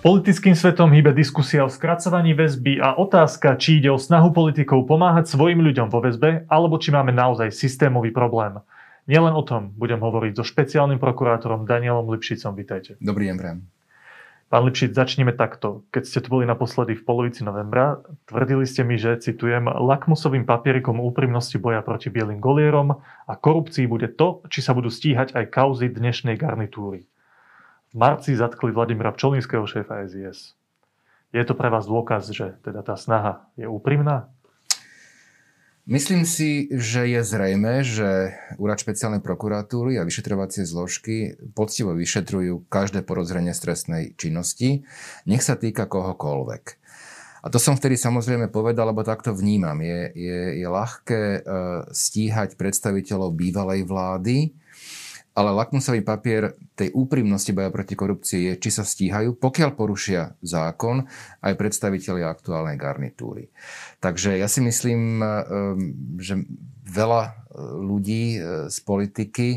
Politickým svetom hýbe diskusia o skracovaní väzby a otázka, či ide o snahu politikov pomáhať svojim ľuďom vo väzbe, alebo či máme naozaj systémový problém. Nielen o tom budem hovoriť so špeciálnym prokurátorom Danielom Lipšicom. Vítajte. Dobrý deň, Bram. Pán Lipšic, začneme takto. Keď ste tu boli naposledy v polovici novembra, tvrdili ste mi, že, citujem, lakmusovým papierikom úprimnosti boja proti bielým golierom a korupcii bude to, či sa budú stíhať aj kauzy dnešnej garnitúry. Marci zatkli Vladimira Pčolinského šéfa SIS. Je to pre vás dôkaz, že teda tá snaha je úprimná? Myslím si, že je zrejme, že Úrad špeciálnej prokuratúry a vyšetrovacie zložky poctivo vyšetrujú každé porozrenie stresnej činnosti, nech sa týka kohokoľvek. A to som vtedy samozrejme povedal, lebo takto vnímam. Je, je, je ľahké e, stíhať predstaviteľov bývalej vlády, ale lakmusový papier tej úprimnosti boja proti korupcii je, či sa stíhajú, pokiaľ porušia zákon aj predstaviteľi aktuálnej garnitúry. Takže ja si myslím, eh, že veľa eh, ľudí eh, z politiky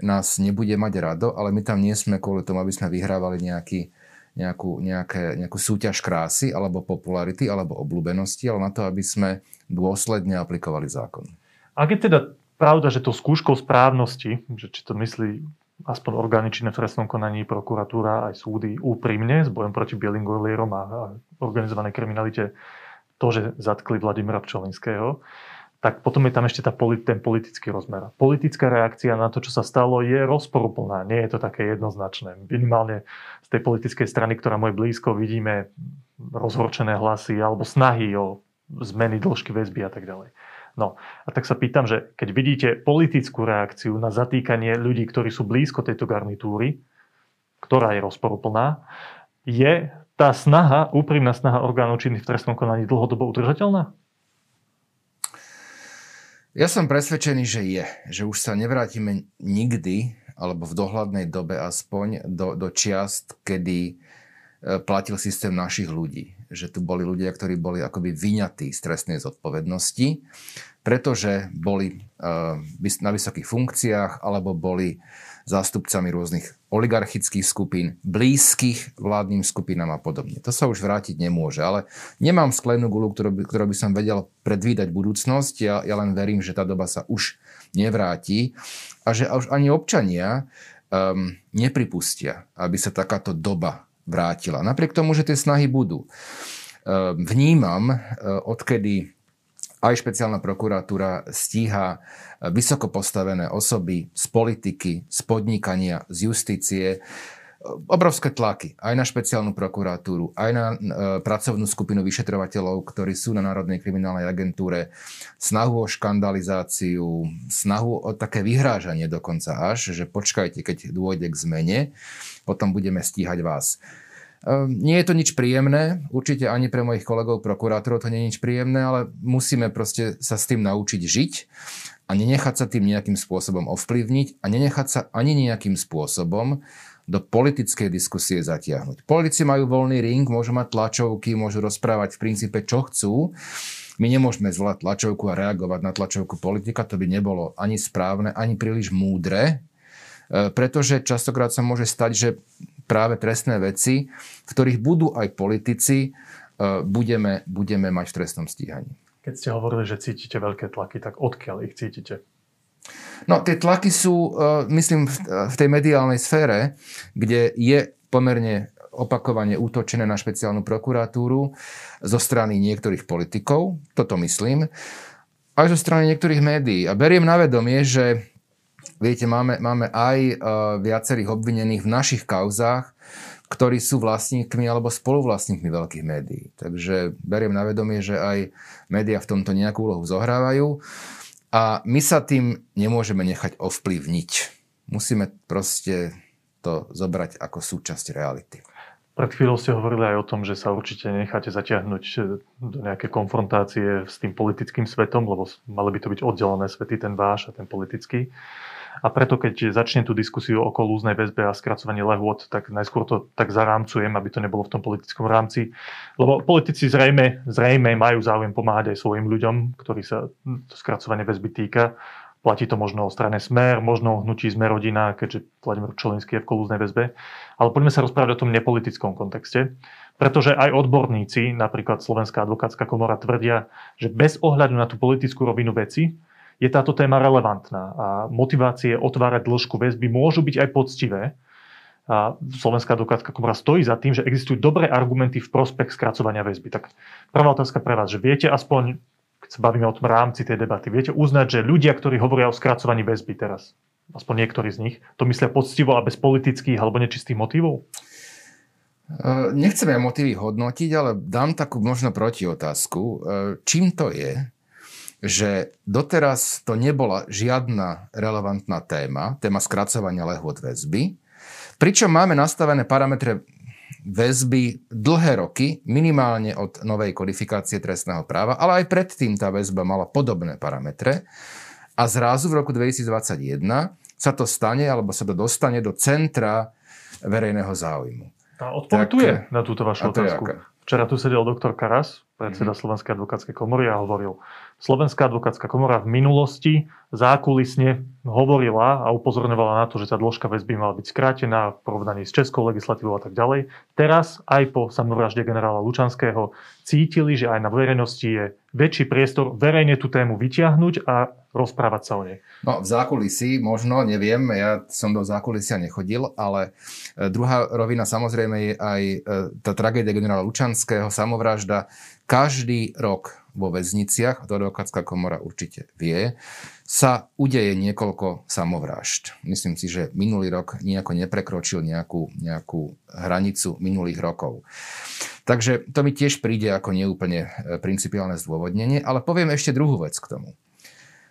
nás nebude mať rado, ale my tam nie sme kvôli tomu, aby sme vyhrávali nejaký, nejakú, nejaké, nejakú súťaž krásy alebo popularity alebo obľúbenosti, ale na to, aby sme dôsledne aplikovali zákon. Ak je teda pravda, že to skúškou správnosti, že či to myslí aspoň orgány činné v trestnom konaní, prokuratúra aj súdy úprimne s bojom proti bielým golierom a, a organizovanej kriminalite to, že zatkli Vladimira Pčolinského, tak potom je tam ešte tá, ten politický rozmer. Politická reakcia na to, čo sa stalo, je rozporuplná. Nie je to také jednoznačné. Minimálne z tej politickej strany, ktorá moje blízko, vidíme rozhorčené hlasy alebo snahy o zmeny dĺžky väzby a tak ďalej. No a tak sa pýtam, že keď vidíte politickú reakciu na zatýkanie ľudí, ktorí sú blízko tejto garnitúry, ktorá je rozporuplná, je tá snaha, úprimná snaha orgánov činných v trestnom konaní dlhodobo udržateľná? Ja som presvedčený, že je. Že už sa nevrátime nikdy, alebo v dohľadnej dobe aspoň, do, do čiast, kedy e, platil systém našich ľudí že tu boli ľudia, ktorí boli akoby vyňatí z trestnej zodpovednosti, pretože boli eh, na vysokých funkciách alebo boli zástupcami rôznych oligarchických skupín, blízkych vládnym skupinám a podobne. To sa už vrátiť nemôže, ale nemám sklenú gulu, ktorú by, ktorú by som vedel predvídať budúcnosť. Ja, ja len verím, že tá doba sa už nevráti a že už ani občania um, nepripustia, aby sa takáto doba vrátila. Napriek tomu, že tie snahy budú. Ehm, vnímam, e, odkedy aj špeciálna prokuratúra stíha vysoko postavené osoby z politiky, z podnikania, z justície, obrovské tlaky aj na špeciálnu prokuratúru, aj na e, pracovnú skupinu vyšetrovateľov, ktorí sú na Národnej kriminálnej agentúre, snahu o škandalizáciu, snahu o také vyhrážanie dokonca až, že počkajte, keď dôjde k zmene, potom budeme stíhať vás. E, nie je to nič príjemné, určite ani pre mojich kolegov prokurátorov to nie je nič príjemné, ale musíme proste sa s tým naučiť žiť a nenechať sa tým nejakým spôsobom ovplyvniť a nenechať sa ani nejakým spôsobom do politickej diskusie zatiahnuť. Politici majú voľný ring, môžu mať tlačovky, môžu rozprávať v princípe čo chcú. My nemôžeme zvolať tlačovku a reagovať na tlačovku politika, to by nebolo ani správne, ani príliš múdre, e, pretože častokrát sa môže stať, že práve trestné veci, v ktorých budú aj politici, e, budeme, budeme mať v trestnom stíhaní. Keď ste hovorili, že cítite veľké tlaky, tak odkiaľ ich cítite? No, tie tlaky sú, e, myslím, v tej mediálnej sfére, kde je pomerne opakovane útočené na špeciálnu prokuratúru zo strany niektorých politikov, toto myslím, aj zo strany niektorých médií. A beriem na vedomie, že viete, máme, máme aj uh, viacerých obvinených v našich kauzách, ktorí sú vlastníkmi alebo spoluvlastníkmi veľkých médií. Takže beriem na vedomie, že aj médiá v tomto nejakú úlohu zohrávajú. A my sa tým nemôžeme nechať ovplyvniť. Musíme proste to zobrať ako súčasť reality. Pred chvíľou ste hovorili aj o tom, že sa určite necháte zatiahnuť do nejaké konfrontácie s tým politickým svetom, lebo mali by to byť oddelené svety, ten váš a ten politický. A preto, keď začnem tú diskusiu o kolúznej väzbe a skracovanie lehôd, tak najskôr to tak zarámcujem, aby to nebolo v tom politickom rámci. Lebo politici zrejme, zrejme majú záujem pomáhať aj svojim ľuďom, ktorí sa to skracovanie väzby týka. Platí to možno o strane Smer, možno o hnutí Sme rodina, keďže Vladimír Čolinský je v kolúznej väzbe. Ale poďme sa rozprávať o tom nepolitickom kontexte. Pretože aj odborníci, napríklad Slovenská advokátska komora, tvrdia, že bez ohľadu na tú politickú rovinu veci je táto téma relevantná a motivácie otvárať dĺžku väzby môžu byť aj poctivé. A Slovenská advokátska komora stojí za tým, že existujú dobré argumenty v prospech skracovania väzby. Tak prvá otázka pre vás, že viete aspoň keď sa bavíme o tom rámci tej debaty, viete uznať, že ľudia, ktorí hovoria o skracovaní väzby teraz, aspoň niektorí z nich, to myslia poctivo a bez politických alebo nečistých motivov? E, nechcem ja motívy hodnotiť, ale dám takú možno protiotázku. E, čím to je, že doteraz to nebola žiadna relevantná téma, téma skracovania lehôd väzby, pričom máme nastavené parametre väzby dlhé roky, minimálne od novej kodifikácie trestného práva, ale aj predtým tá väzba mala podobné parametre. A zrazu v roku 2021 sa to stane, alebo sa to dostane do centra verejného záujmu. A odpoveď tu je na túto vašu otázku. Včera tu sedel doktor Karas, predseda. Slovenskej advokátskej komory a hovoril, Slovenská advokátska komora v minulosti zákulisne hovorila a upozorňovala na to, že tá dĺžka väzby mala byť skrátená v porovnaní s českou legislatívou a tak ďalej. Teraz aj po samovražde generála Lučanského cítili, že aj na verejnosti je väčší priestor verejne tú tému vyťahnuť a rozprávať sa o nej. No v zákulisí možno, neviem, ja som do zákulisia nechodil, ale e, druhá rovina samozrejme je aj e, tá tragédia generála Lučanského, samovražda. Každý rok vo väzniciach, to advokátska komora určite vie, sa udeje niekoľko samovrážd. Myslím si, že minulý rok nejako neprekročil nejakú, nejakú hranicu minulých rokov. Takže to mi tiež príde ako neúplne e, principiálne zdôvodnenie, ale poviem ešte druhú vec k tomu.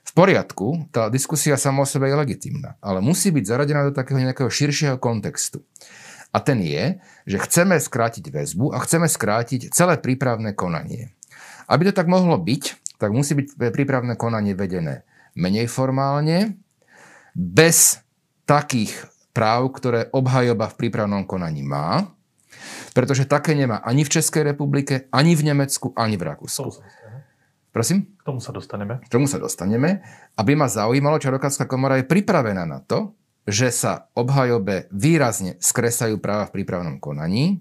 V poriadku, tá diskusia sama o sebe je legitimná, ale musí byť zaradená do takého nejakého širšieho kontextu. A ten je, že chceme skrátiť väzbu a chceme skrátiť celé prípravné konanie. Aby to tak mohlo byť, tak musí byť prípravné konanie vedené menej formálne, bez takých práv, ktoré obhajoba v prípravnom konaní má, pretože také nemá ani v Českej republike, ani v Nemecku, ani v Rakúsku. Prosím? K tomu sa dostaneme. K tomu sa dostaneme. Aby ma zaujímalo, či advokátska komora je pripravená na to, že sa obhajobe výrazne skresajú práva v prípravnom konaní,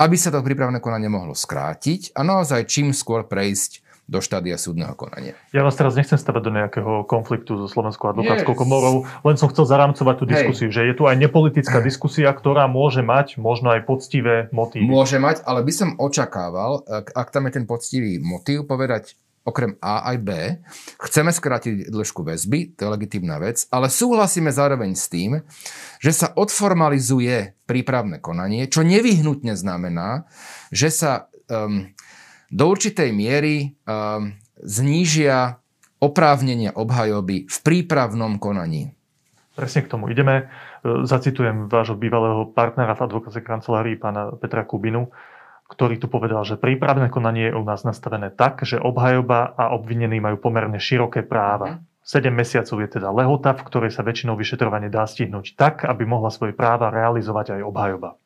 aby sa to prípravné konanie mohlo skrátiť a naozaj čím skôr prejsť do štádia súdneho konania. Ja vás teraz nechcem stavať do nejakého konfliktu so Slovenskou advokátskou komorou, len som chcel zaramcovať tú diskusiu, Hej. že je tu aj nepolitická diskusia, ktorá môže mať možno aj poctivé motívy. Môže mať, ale by som očakával, ak, ak tam je ten poctivý motív, povedať okrem A aj B. Chceme skrátiť dĺžku väzby, to je legitímna vec, ale súhlasíme zároveň s tým, že sa odformalizuje prípravné konanie, čo nevyhnutne znamená, že sa um, do určitej miery um, znížia oprávnenia obhajoby v prípravnom konaní. Presne k tomu ideme. E, zacitujem vášho bývalého partnera v advokácie kancelárii, pána Petra Kubinu ktorý tu povedal, že prípravné konanie je u nás nastavené tak, že obhajoba a obvinení majú pomerne široké práva. 7 mhm. mesiacov je teda lehota, v ktorej sa väčšinou vyšetrovanie dá stihnúť tak, aby mohla svoje práva realizovať aj obhajoba.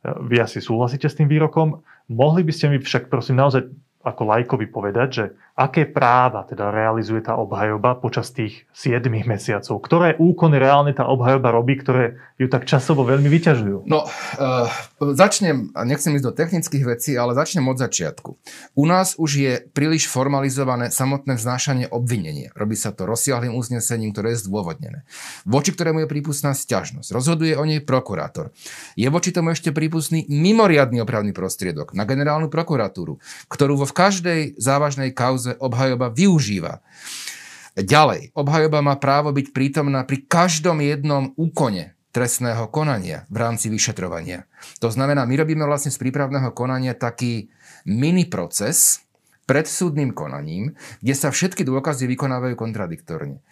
Vy asi súhlasíte s tým výrokom. Mohli by ste mi však prosím naozaj ako lajkovi povedať, že aké práva teda realizuje tá obhajoba počas tých 7 mesiacov? Ktoré úkony reálne tá obhajoba robí, ktoré ju tak časovo veľmi vyťažujú? No, uh, začnem, nechcem ísť do technických vecí, ale začnem od začiatku. U nás už je príliš formalizované samotné vznášanie obvinenia. Robí sa to rozsiahlým uznesením, ktoré je zdôvodnené. Voči ktorému je prípustná sťažnosť. Rozhoduje o nej prokurátor. Je voči tomu ešte prípustný mimoriadný opravný prostriedok na generálnu prokuratúru, ktorú vo v každej závažnej kauze obhajoba využíva. Ďalej, obhajoba má právo byť prítomná pri každom jednom úkone trestného konania v rámci vyšetrovania. To znamená, my robíme vlastne z prípravného konania taký mini proces pred súdnym konaním, kde sa všetky dôkazy vykonávajú kontradiktorne.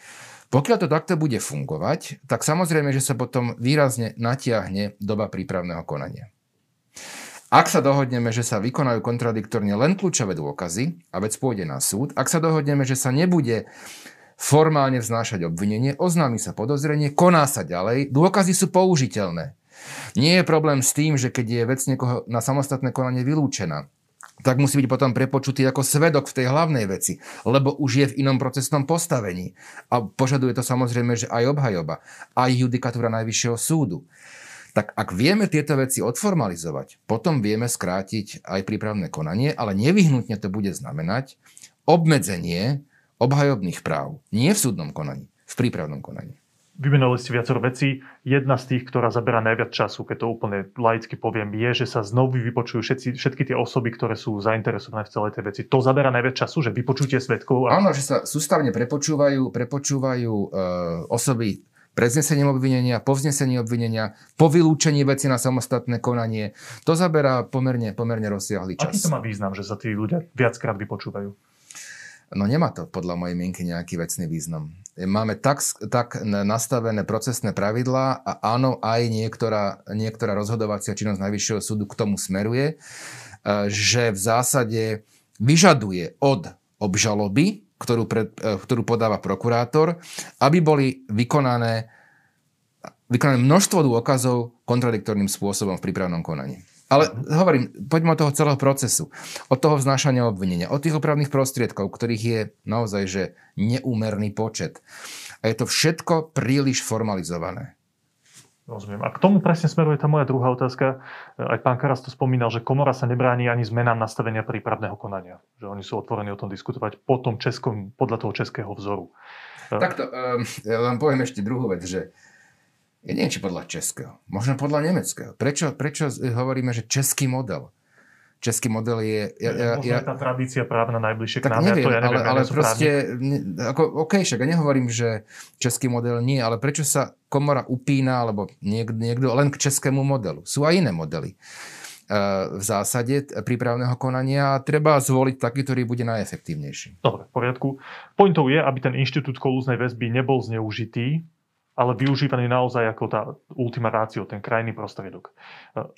Pokiaľ to takto bude fungovať, tak samozrejme, že sa potom výrazne natiahne doba prípravného konania. Ak sa dohodneme, že sa vykonajú kontradiktorne len kľúčové dôkazy a vec pôjde na súd, ak sa dohodneme, že sa nebude formálne vznášať obvinenie, oznámi sa podozrenie, koná sa ďalej, dôkazy sú použiteľné. Nie je problém s tým, že keď je vec niekoho na samostatné konanie vylúčená, tak musí byť potom prepočutý ako svedok v tej hlavnej veci, lebo už je v inom procesnom postavení. A požaduje to samozrejme, že aj obhajoba, aj judikatúra Najvyššieho súdu. Tak ak vieme tieto veci odformalizovať, potom vieme skrátiť aj prípravné konanie, ale nevyhnutne to bude znamenať obmedzenie obhajobných práv. Nie v súdnom konaní, v prípravnom konaní. Vymenovali ste viacero vecí. Jedna z tých, ktorá zabera najviac času, keď to úplne laicky poviem, je, že sa znovu vypočujú všetci, všetky tie osoby, ktoré sú zainteresované v celej tej veci. To zabera najviac času, že vypočutie svetkov. A... Áno, že sa sústavne prepočúvajú, prepočúvajú e, osoby pred znesením obvinenia, po vznesení obvinenia, po vylúčení veci na samostatné konanie. To zaberá pomerne, pomerne rozsiahly čas. Aký to má význam, že sa tí ľudia viackrát vypočúvajú? No nemá to podľa mojej mienky nejaký vecný význam. Máme tak, tak nastavené procesné pravidlá a áno, aj niektorá, niektorá rozhodovacia činnosť Najvyššieho súdu k tomu smeruje, e, že v zásade vyžaduje od obžaloby, ktorú, pred, e, ktorú podáva prokurátor, aby boli vykonané, vykonané množstvo dôkazov kontradiktorným spôsobom v prípravnom konaní. Ale hovorím, poďme od toho celého procesu. Od toho vznášania obvinenia, od tých opravných prostriedkov, ktorých je naozaj že neúmerný počet. A je to všetko príliš formalizované. Rozumiem. A k tomu presne smeruje tá moja druhá otázka. Aj pán Karas to spomínal, že komora sa nebráni ani zmenám nastavenia prípravného konania. Že oni sú otvorení o tom diskutovať po tom českom, podľa toho českého vzoru. Takto, um, ja vám poviem ešte druhú vec, že ja neviem, či podľa českého, možno podľa nemeckého. Prečo, prečo hovoríme, že český model? Český model je... Ja, ja, možno ja, tá tradícia právna najbližšie k nám. Neviem, ja to ja neviem, ale, ale proste, ne, ako, OK, však ja nehovorím, že český model nie, ale prečo sa komora upína, alebo niekto, niekto len k českému modelu? Sú aj iné modely v zásade prípravného konania a treba zvoliť taký, ktorý bude najefektívnejší. Dobre, v poriadku. Pointou je, aby ten inštitút kolúznej väzby nebol zneužitý ale využívaný naozaj ako tá ultima ratio, ten krajný prostriedok.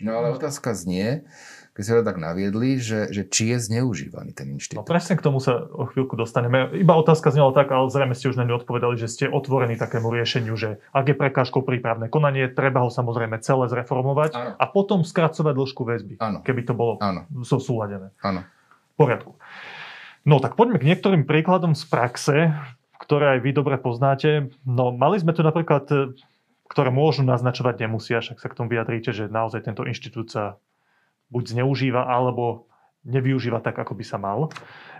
No ale otázka znie, keď ste to tak naviedli, že, že či je zneužívaný ten inštitút. No presne k tomu sa o chvíľku dostaneme. Iba otázka znela tak, ale zrejme ste už na ňu odpovedali, že ste otvorení takému riešeniu, že ak je prekážkou prípravné konanie, treba ho samozrejme celé zreformovať ano. a potom skracovať dĺžku väzby, ano. keby to bolo ano. súladené. Áno. V poriadku. No tak poďme k niektorým príkladom z praxe, ktoré aj vy dobre poznáte. No mali sme tu napríklad, ktoré môžu naznačovať, nemusia, však sa k tomu vyjadríte, že naozaj tento inštitút sa buď zneužíva, alebo nevyužíva tak, ako by sa mal.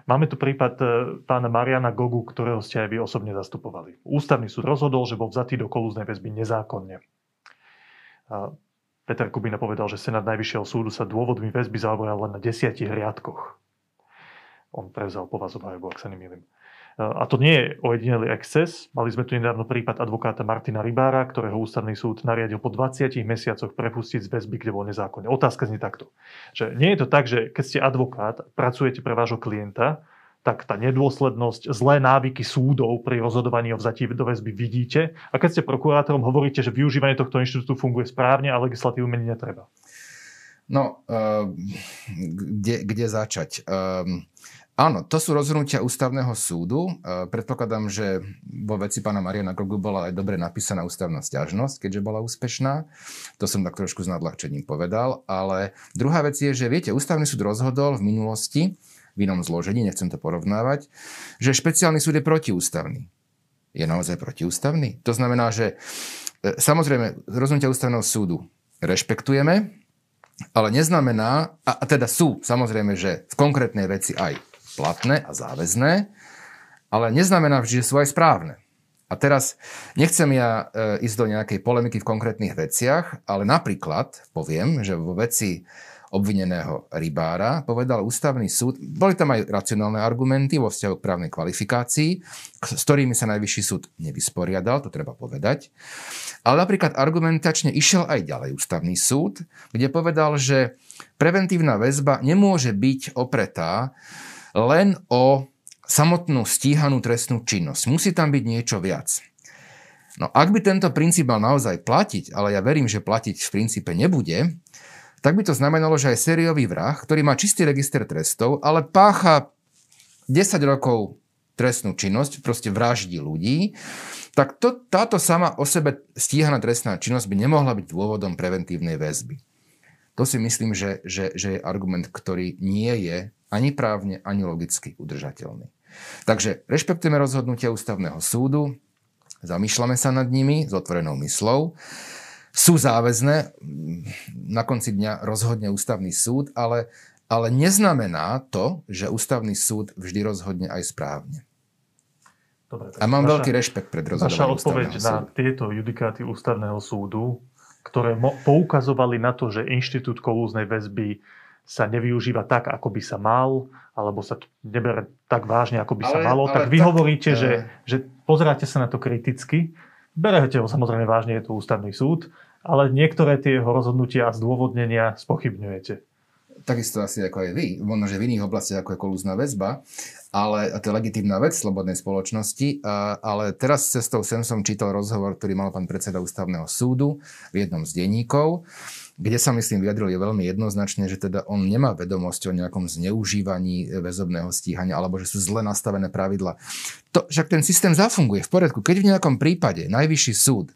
Máme tu prípad e, pána Mariana Gogu, ktorého ste aj vy osobne zastupovali. Ústavný súd rozhodol, že bol vzatý do kolúznej väzby nezákonne. Peter Kubina povedal, že Senát Najvyššieho súdu sa dôvodmi väzby zaoberal len na desiatich riadkoch. On prevzal po vás obhajobu, ak sa nemýlim. A to nie je ojedinelý exces. Mali sme tu nedávno prípad advokáta Martina Rybára, ktorého ústavný súd nariadil po 20 mesiacoch prepustiť z väzby, kde bol nezákonne. Otázka znie takto. Že nie je to tak, že keď ste advokát, pracujete pre vášho klienta, tak tá nedôslednosť, zlé návyky súdov pri rozhodovaní o vzatí do väzby vidíte. A keď ste prokurátorom, hovoríte, že využívanie tohto inštitútu funguje správne a legislatívu meniť netreba. No, uh, kde, kde začať? Um, Áno, to sú rozhodnutia ústavného súdu. E, predpokladám, že vo veci pána Mariana Gogu bola aj dobre napísaná ústavná stiažnosť, keďže bola úspešná. To som tak trošku s nadľahčením povedal. Ale druhá vec je, že viete, ústavný súd rozhodol v minulosti, v inom zložení, nechcem to porovnávať, že špeciálny súd je protiústavný. Je naozaj protiústavný? To znamená, že e, samozrejme rozhodnutia ústavného súdu rešpektujeme, ale neznamená, a, a teda sú samozrejme, že v konkrétnej veci aj platné a záväzné, ale neznamená vždy, že sú aj správne. A teraz nechcem ja e, ísť do nejakej polemiky v konkrétnych veciach, ale napríklad poviem, že vo veci obvineného rybára povedal ústavný súd, boli tam aj racionálne argumenty vo vzťahu k právnej kvalifikácii, s ktorými sa najvyšší súd nevysporiadal, to treba povedať. Ale napríklad argumentačne išiel aj ďalej ústavný súd, kde povedal, že preventívna väzba nemôže byť opretá len o samotnú stíhanú trestnú činnosť. Musí tam byť niečo viac. No ak by tento princíp mal naozaj platiť, ale ja verím, že platiť v princípe nebude, tak by to znamenalo, že aj sériový vrah, ktorý má čistý register trestov, ale pácha 10 rokov trestnú činnosť, proste vraždí ľudí, tak to, táto sama o sebe stíhaná trestná činnosť by nemohla byť dôvodom preventívnej väzby. To si myslím, že, že, že je argument, ktorý nie je ani právne, ani logicky udržateľný. Takže rešpektujeme rozhodnutia ústavného súdu, zamýšľame sa nad nimi s otvorenou myslou. Sú záväzné, na konci dňa rozhodne ústavný súd, ale, ale neznamená to, že ústavný súd vždy rozhodne aj správne. Dobre, a mám vaša, veľký rešpekt pred rozhodovaním Vaša odpoveď na súdu. tieto judikáty ústavného súdu, ktoré mo- poukazovali na to, že inštitút kolúznej väzby sa nevyužíva tak, ako by sa mal, alebo sa nebere tak vážne, ako by ale, sa malo, tak vy tak, hovoríte, že, že pozeráte sa na to kriticky, berete ho samozrejme vážne, je to ústavný súd, ale niektoré tie jeho rozhodnutia a zdôvodnenia spochybňujete. Takisto asi ako aj vy, možno, že v iných oblastiach ako je kolúzna väzba, ale a to je legitímna vec slobodnej spoločnosti, a, ale teraz cestou sem som čítal rozhovor, ktorý mal pán predseda ústavného súdu v jednom z denníkov, kde sa myslím vyjadril je veľmi jednoznačne, že teda on nemá vedomosť o nejakom zneužívaní väzobného stíhania alebo že sú zle nastavené pravidla. To, však ten systém zafunguje v poriadku. Keď v nejakom prípade najvyšší súd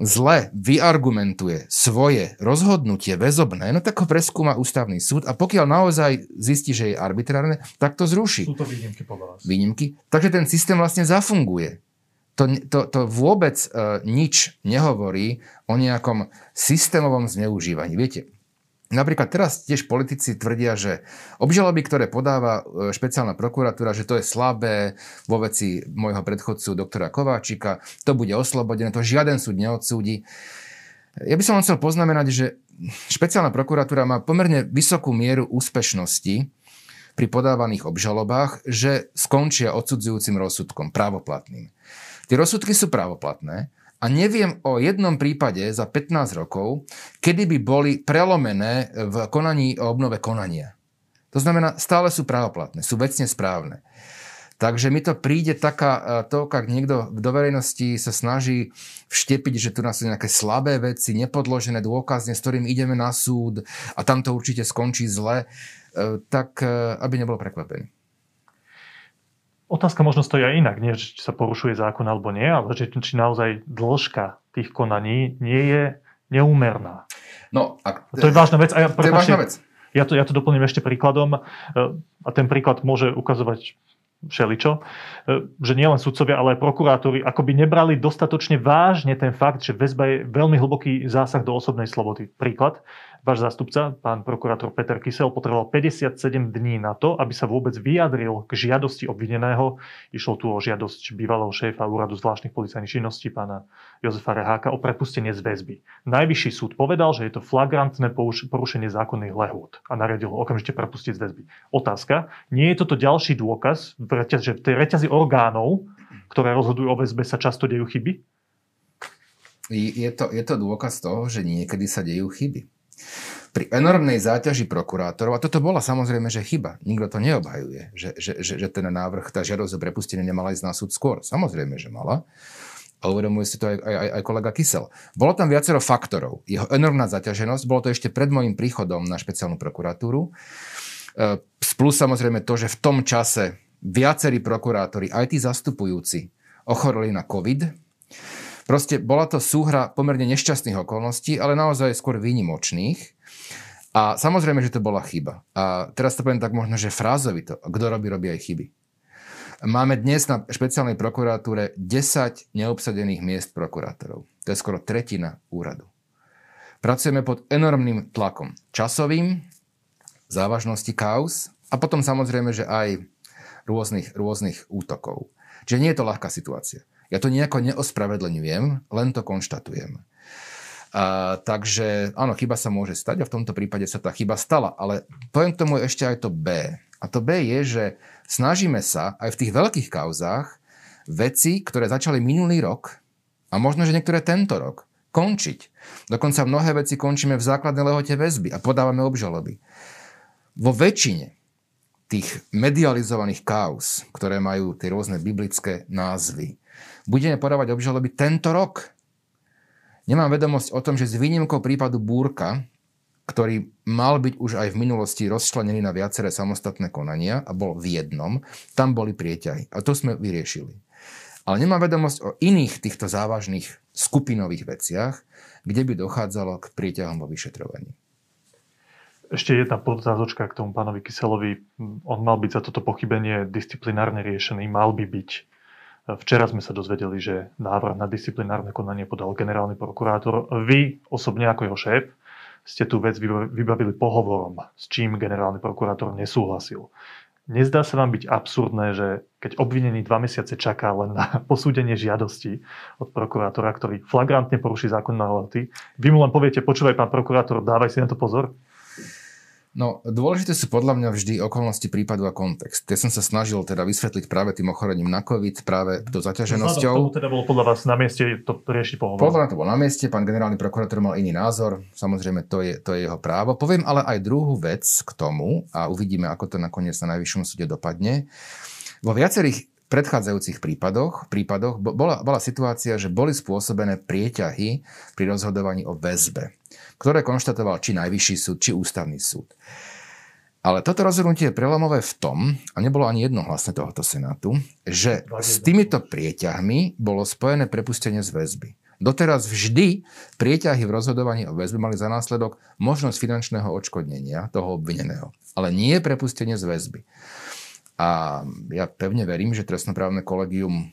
zle vyargumentuje svoje rozhodnutie väzobné, no tak ho preskúma ústavný súd a pokiaľ naozaj zistí, že je arbitrárne, tak to zruší. Sú to výnimky podľa vás. Výnimky. Takže ten systém vlastne zafunguje. To, to, to vôbec uh, nič nehovorí o nejakom systémovom zneužívaní. Viete, Napríklad teraz tiež politici tvrdia, že obžaloby, ktoré podáva e, špeciálna prokuratúra, že to je slabé vo veci môjho predchodcu doktora Kováčika, to bude oslobodené, to žiaden súd neodsúdi. Ja by som len chcel poznamenať, že špeciálna prokuratúra má pomerne vysokú mieru úspešnosti pri podávaných obžalobách, že skončia odsudzujúcim rozsudkom, právoplatným. Tie rozsudky sú právoplatné, a neviem o jednom prípade za 15 rokov, kedy by boli prelomené v konaní o obnove konania. To znamená, stále sú právoplatné, sú vecne správne. Takže mi to príde taká e, to, ak niekto do verejnosti sa snaží vštepiť, že tu nás sú nejaké slabé veci, nepodložené dôkazne, s ktorým ideme na súd a tam to určite skončí zle, e, tak e, aby nebol prekvapený. Otázka možno stojí aj inak, nie či sa porušuje zákon alebo nie, ale či, či naozaj dĺžka tých konaní nie je neúmerná. No, ak, to je vážna vec. A ja, to je vážna vec. Ja to, ja to doplním ešte príkladom e, a ten príklad môže ukazovať všeličo, e, že nielen sudcovia, ale aj prokurátori akoby nebrali dostatočne vážne ten fakt, že väzba je veľmi hlboký zásah do osobnej slobody. Príklad, Váš zástupca, pán prokurátor Peter Kysel, potreboval 57 dní na to, aby sa vôbec vyjadril k žiadosti obvineného. Išlo tu o žiadosť bývalého šéfa úradu zvláštnych policajných činností, pána Jozefa Reháka, o prepustenie z väzby. Najvyšší súd povedal, že je to flagrantné porušenie zákonných lehôd a naradil ho okamžite prepustiť z väzby. Otázka, nie je toto ďalší dôkaz, že v tej reťazi orgánov, ktoré rozhodujú o väzbe, sa často dejú chyby? Je to, je to dôkaz toho, že niekedy sa dejú chyby. Pri enormnej záťaži prokurátorov, a toto bola samozrejme, že chyba, nikto to neobhajuje, že, že, že, že ten návrh, tá žiadosť o prepustenie nemala ísť na súd skôr. Samozrejme, že mala. A uvedomuje si to aj, aj, aj kolega Kysel. Bolo tam viacero faktorov. Jeho enormná zaťaženosť, bolo to ešte pred môjim príchodom na špeciálnu prokuratúru. E, plus samozrejme to, že v tom čase viacerí prokurátori, aj tí zastupujúci, ochoreli na COVID Proste bola to súhra pomerne nešťastných okolností, ale naozaj skôr výnimočných. A samozrejme, že to bola chyba. A teraz to poviem tak možno, že frázovito. Kto robí, robí aj chyby. Máme dnes na špeciálnej prokuratúre 10 neobsadených miest prokurátorov. To je skoro tretina úradu. Pracujeme pod enormným tlakom časovým, závažnosti kaos a potom samozrejme, že aj rôznych, rôznych útokov. Čiže nie je to ľahká situácia. Ja to nejako neospravedlňujem, len to konštatujem. A, takže áno, chyba sa môže stať a v tomto prípade sa tá chyba stala. Ale poviem k tomu ešte aj to B. A to B je, že snažíme sa aj v tých veľkých kauzách veci, ktoré začali minulý rok a možno, že niektoré tento rok, končiť. Dokonca mnohé veci končíme v základnej lehote väzby a podávame obžaloby. Vo väčšine tých medializovaných kauz, ktoré majú tie rôzne biblické názvy, budeme podávať obžaloby tento rok. Nemám vedomosť o tom, že s výnimkou prípadu Búrka, ktorý mal byť už aj v minulosti rozčlenený na viaceré samostatné konania a bol v jednom, tam boli prieťahy. A to sme vyriešili. Ale nemám vedomosť o iných týchto závažných skupinových veciach, kde by dochádzalo k prieťahom vo vyšetrovaní. Ešte jedna podzázočka k tomu pánovi Kyselovi. On mal byť za toto pochybenie disciplinárne riešený, mal by byť. Včera sme sa dozvedeli, že návrh na disciplinárne konanie podal generálny prokurátor. Vy osobne ako jeho šéf ste tú vec vybavili pohovorom, s čím generálny prokurátor nesúhlasil. Nezdá sa vám byť absurdné, že keď obvinený dva mesiace čaká len na posúdenie žiadosti od prokurátora, ktorý flagrantne poruší zákon na lehoty, vy mu len poviete, počúvaj pán prokurátor, dávaj si na to pozor? No, dôležité sú podľa mňa vždy okolnosti prípadu a kontext. Ja som sa snažil teda vysvetliť práve tým ochorením na COVID, práve do zaťaženosťou. No, teda bolo podľa vás na mieste to riešiť pohovor? Podľa mňa to bolo na mieste, pán generálny prokurátor mal iný názor, samozrejme to je, to je jeho právo. Poviem ale aj druhú vec k tomu a uvidíme, ako to nakoniec na najvyššom súde dopadne. Vo viacerých predchádzajúcich prípadoch, prípadoch bola, bola situácia, že boli spôsobené prieťahy pri rozhodovaní o väzbe ktoré konštatoval či Najvyšší súd, či Ústavný súd. Ale toto rozhodnutie je prelomové v tom, a nebolo ani jednohlasné tohoto Senátu, že s týmito prieťahmi bolo spojené prepustenie z väzby. Doteraz vždy prieťahy v rozhodovaní o väzbe mali za následok možnosť finančného odškodnenia toho obvineného, ale nie prepustenie z väzby. A ja pevne verím, že trestnoprávne kolegium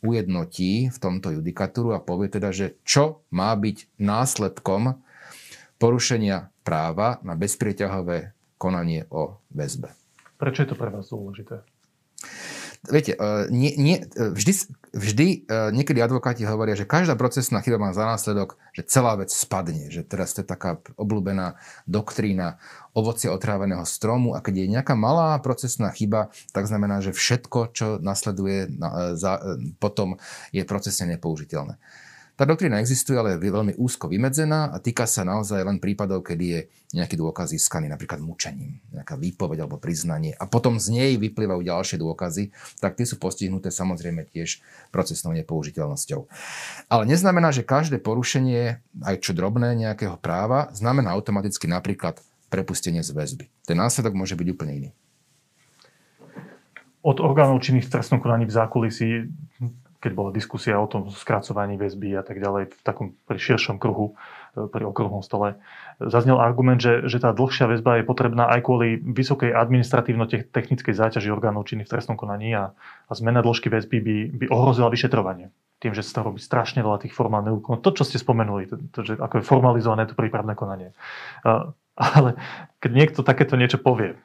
ujednotí v tomto judikatúru a povie teda, že čo má byť následkom porušenia práva na bezprieťahové konanie o väzbe. Prečo je to pre vás dôležité? Viete, e, nie, nie, e, vždy, vždy e, niekedy advokáti hovoria, že každá procesná chyba má za následok, že celá vec spadne. Že teraz to je taká obľúbená doktrína ovocia otráveného stromu a keď je nejaká malá procesná chyba, tak znamená, že všetko, čo nasleduje potom, je procesne nepoužiteľné. Tá doktrína existuje, ale je veľmi úzko vymedzená a týka sa naozaj len prípadov, kedy je nejaký dôkaz získaný napríklad mučením, nejaká výpoveď alebo priznanie a potom z nej vyplývajú ďalšie dôkazy, tak tie sú postihnuté samozrejme tiež procesnou nepoužiteľnosťou. Ale neznamená, že každé porušenie, aj čo drobné nejakého práva, znamená automaticky napríklad prepustenie z väzby. Ten následok môže byť úplne iný od orgánov činných v trestnom konaní v zákulisí keď bola diskusia o tom skracovaní väzby a tak ďalej v takom pri širšom kruhu, e, pri okruhom stole, zaznel argument, že, že tá dlhšia väzba je potrebná aj kvôli vysokej administratívno-technickej záťaži orgánov činných v trestnom konaní a, a zmena dĺžky väzby by, by ohrozila vyšetrovanie. Tým, že sa robí strašne veľa tých formálnych úkonov. To, čo ste spomenuli, to, to, že ako je formalizované to prípravné konanie. Uh, ale keď niekto takéto niečo povie,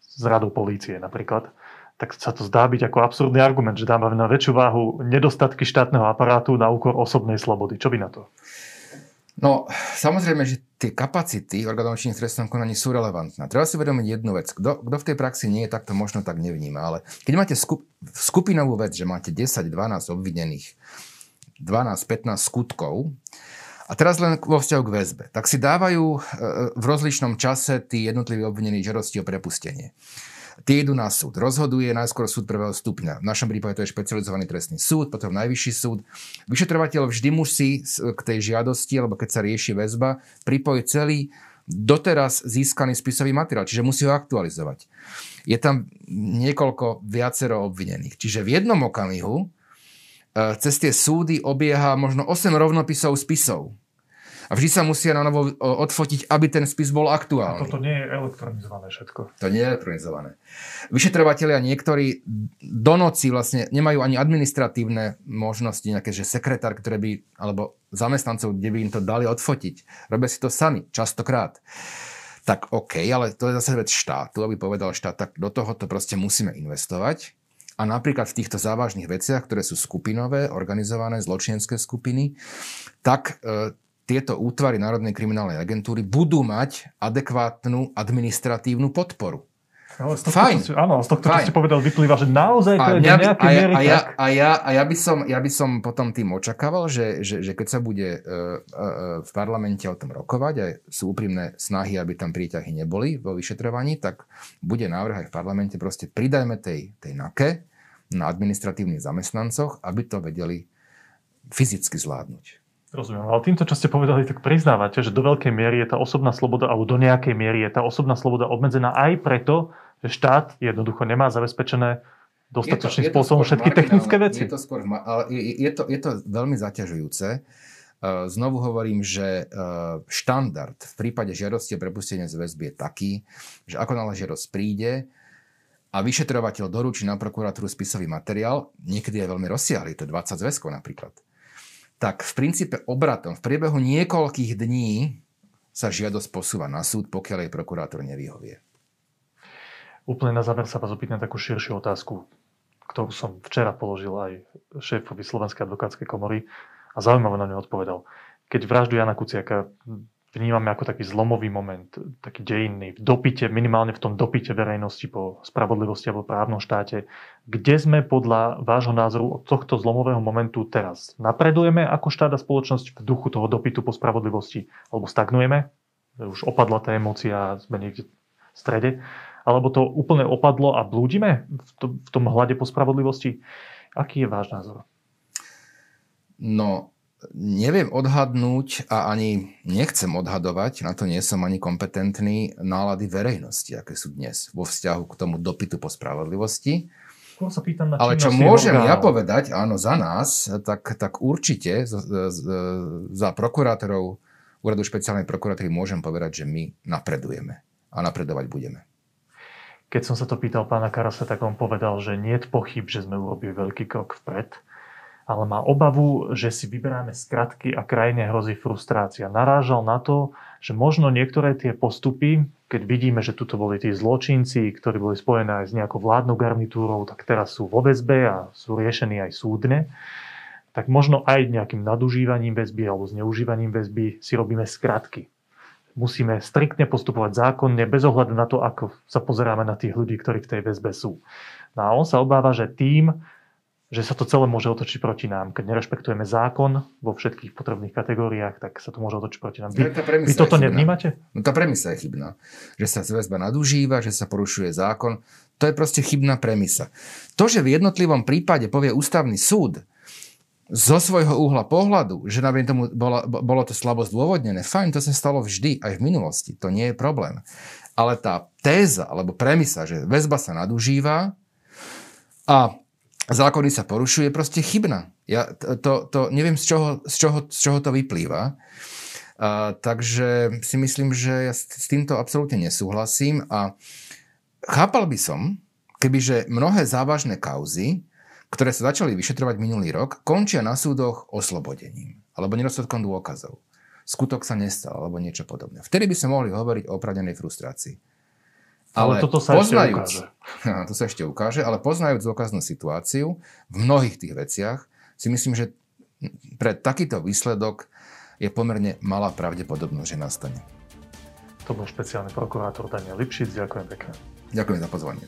z radou polície napríklad, tak sa to zdá byť ako absurdný argument, že dáme na väčšiu váhu nedostatky štátneho aparátu na úkor osobnej slobody. Čo by na to? No, samozrejme, že tie kapacity orgánov činných trestnom konaní sú relevantné. Treba si uvedomiť jednu vec. Kto, v tej praxi nie je, tak to možno tak nevníma. Ale keď máte skup, skupinovú vec, že máte 10-12 obvinených, 12-15 skutkov, a teraz len vo vzťahu k väzbe. Tak si dávajú e, v rozličnom čase tí jednotliví obvinení žiadosti o prepustenie. Tie idú na súd. Rozhoduje najskôr súd prvého stupňa. V našom prípade to je špecializovaný trestný súd, potom najvyšší súd. Vyšetrovateľ vždy musí k tej žiadosti, alebo keď sa rieši väzba, pripojiť celý doteraz získaný spisový materiál, čiže musí ho aktualizovať. Je tam niekoľko viacero obvinených. Čiže v jednom okamihu e, cez tie súdy obieha možno 8 rovnopisov spisov a vždy sa musia na novo odfotiť, aby ten spis bol aktuálny. A toto nie je elektronizované všetko. To nie je elektronizované. Vyšetrovateľia niektorí do noci vlastne nemajú ani administratívne možnosti, nejaké, že sekretár, ktoré by, alebo zamestnancov, kde by im to dali odfotiť. Robia si to sami, častokrát. Tak OK, ale to je zase vec štátu, aby povedal štát, tak do toho to proste musíme investovať. A napríklad v týchto závažných veciach, ktoré sú skupinové, organizované, zločinecké skupiny, tak e, tieto útvary Národnej kriminálnej agentúry budú mať adekvátnu administratívnu podporu. Ale z tohto, Fajn. Ste, áno, z tohto, čo ste povedal, vyplýva, že naozaj to a je do nejakej a ja, miery a ja, A ja, a ja, by som, ja by som potom tým očakával, že, že, že keď sa bude uh, uh, v parlamente o tom rokovať a sú úprimné snahy, aby tam príťahy neboli vo vyšetrovaní, tak bude návrh aj v parlamente proste pridajme tej, tej NAKE na administratívnych zamestnancoch, aby to vedeli fyzicky zvládnuť. Rozumiem, ale týmto, čo ste povedali, tak priznávate, že do veľkej miery je tá osobná sloboda, alebo do nejakej miery je tá osobná sloboda obmedzená aj preto, že štát jednoducho nemá zabezpečené dostatočným spôsobom všetky technické veci. Je to, skôr, ale je, je, to, je to veľmi zaťažujúce. Znovu hovorím, že štandard v prípade žiadosti o prepustenie z väzby je taký, že ako náhle žiadosť príde a vyšetrovateľ doručí na prokuratúru spisový materiál, niekedy je veľmi rozsiahly, to je 20 zväzkov napríklad, tak v princípe obratom v priebehu niekoľkých dní sa žiadosť posúva na súd, pokiaľ jej prokurátor nevyhovie. Úplne na záver sa vás opýtam takú širšiu otázku, ktorú som včera položil aj šéfovi Slovenskej advokátskej komory a zaujímavé na ňu odpovedal. Keď vraždu Jana Kuciaka vnímame ako taký zlomový moment, taký dejinný, v dopite, minimálne v tom dopite verejnosti po spravodlivosti alebo právnom štáte. Kde sme podľa vášho názoru od tohto zlomového momentu teraz? Napredujeme ako štát a spoločnosť v duchu toho dopytu po spravodlivosti? Alebo stagnujeme? Už opadla tá emócia, sme niekde v strede? Alebo to úplne opadlo a blúdime v tom hľade po spravodlivosti? Aký je váš názor? No, neviem odhadnúť a ani nechcem odhadovať, na to nie som ani kompetentný, nálady verejnosti, aké sú dnes vo vzťahu k tomu dopytu po spravodlivosti. Sa pýtam na Ale čo môžem orgánov. ja povedať, áno, za nás, tak, tak určite za, za prokurátorov úradu špeciálnej prokuratúry môžem povedať, že my napredujeme a napredovať budeme. Keď som sa to pýtal pána Karasa, tak on povedal, že nie je pochyb, že sme urobili veľký krok vpred, ale má obavu, že si vyberáme skratky a krajine hrozí frustrácia. Narážal na to, že možno niektoré tie postupy, keď vidíme, že tuto boli tí zločinci, ktorí boli spojené aj s nejakou vládnou garnitúrou, tak teraz sú vo väzbe a sú riešení aj súdne, tak možno aj nejakým nadužívaním väzby alebo zneužívaním väzby si robíme skratky musíme striktne postupovať zákonne, bez ohľadu na to, ako sa pozeráme na tých ľudí, ktorí v tej väzbe sú. No a on sa obáva, že tým, že sa to celé môže otočiť proti nám. Keď nerešpektujeme zákon vo všetkých potrebných kategóriách, tak sa to môže otočiť proti nám. Vy, vy toto nevnímate? No tá premisa je chybná. Že sa väzba nadužíva, že sa porušuje zákon. To je proste chybná premisa. To, že v jednotlivom prípade povie ústavný súd, zo svojho uhla pohľadu, že napriek tomu bolo, bolo to slabo zdôvodnené, fajn, to sa stalo vždy, aj v minulosti, to nie je problém. Ale tá téza, alebo premisa, že väzba sa nadužíva a zákony sa porušuje, je proste chybná. Ja to, to neviem, z čoho, z čoho, z čoho to vyplýva. A, takže si myslím, že ja s, týmto absolútne nesúhlasím a chápal by som, kebyže mnohé závažné kauzy ktoré sa začali vyšetrovať minulý rok, končia na súdoch oslobodením alebo nedostatkom dôkazov. Skutok sa nestal alebo niečo podobné. Vtedy by sme mohli hovoriť o opravdenej frustrácii. Ale, ale toto sa poznajúc, ešte ukáže. To sa ešte ukáže, ale poznajúc dôkaznú situáciu v mnohých tých veciach, si myslím, že pre takýto výsledok je pomerne malá pravdepodobnosť, že nastane. To bol špeciálny prokurátor Daniel Lipšic. Ďakujem pekne. Ďakujem za pozvanie.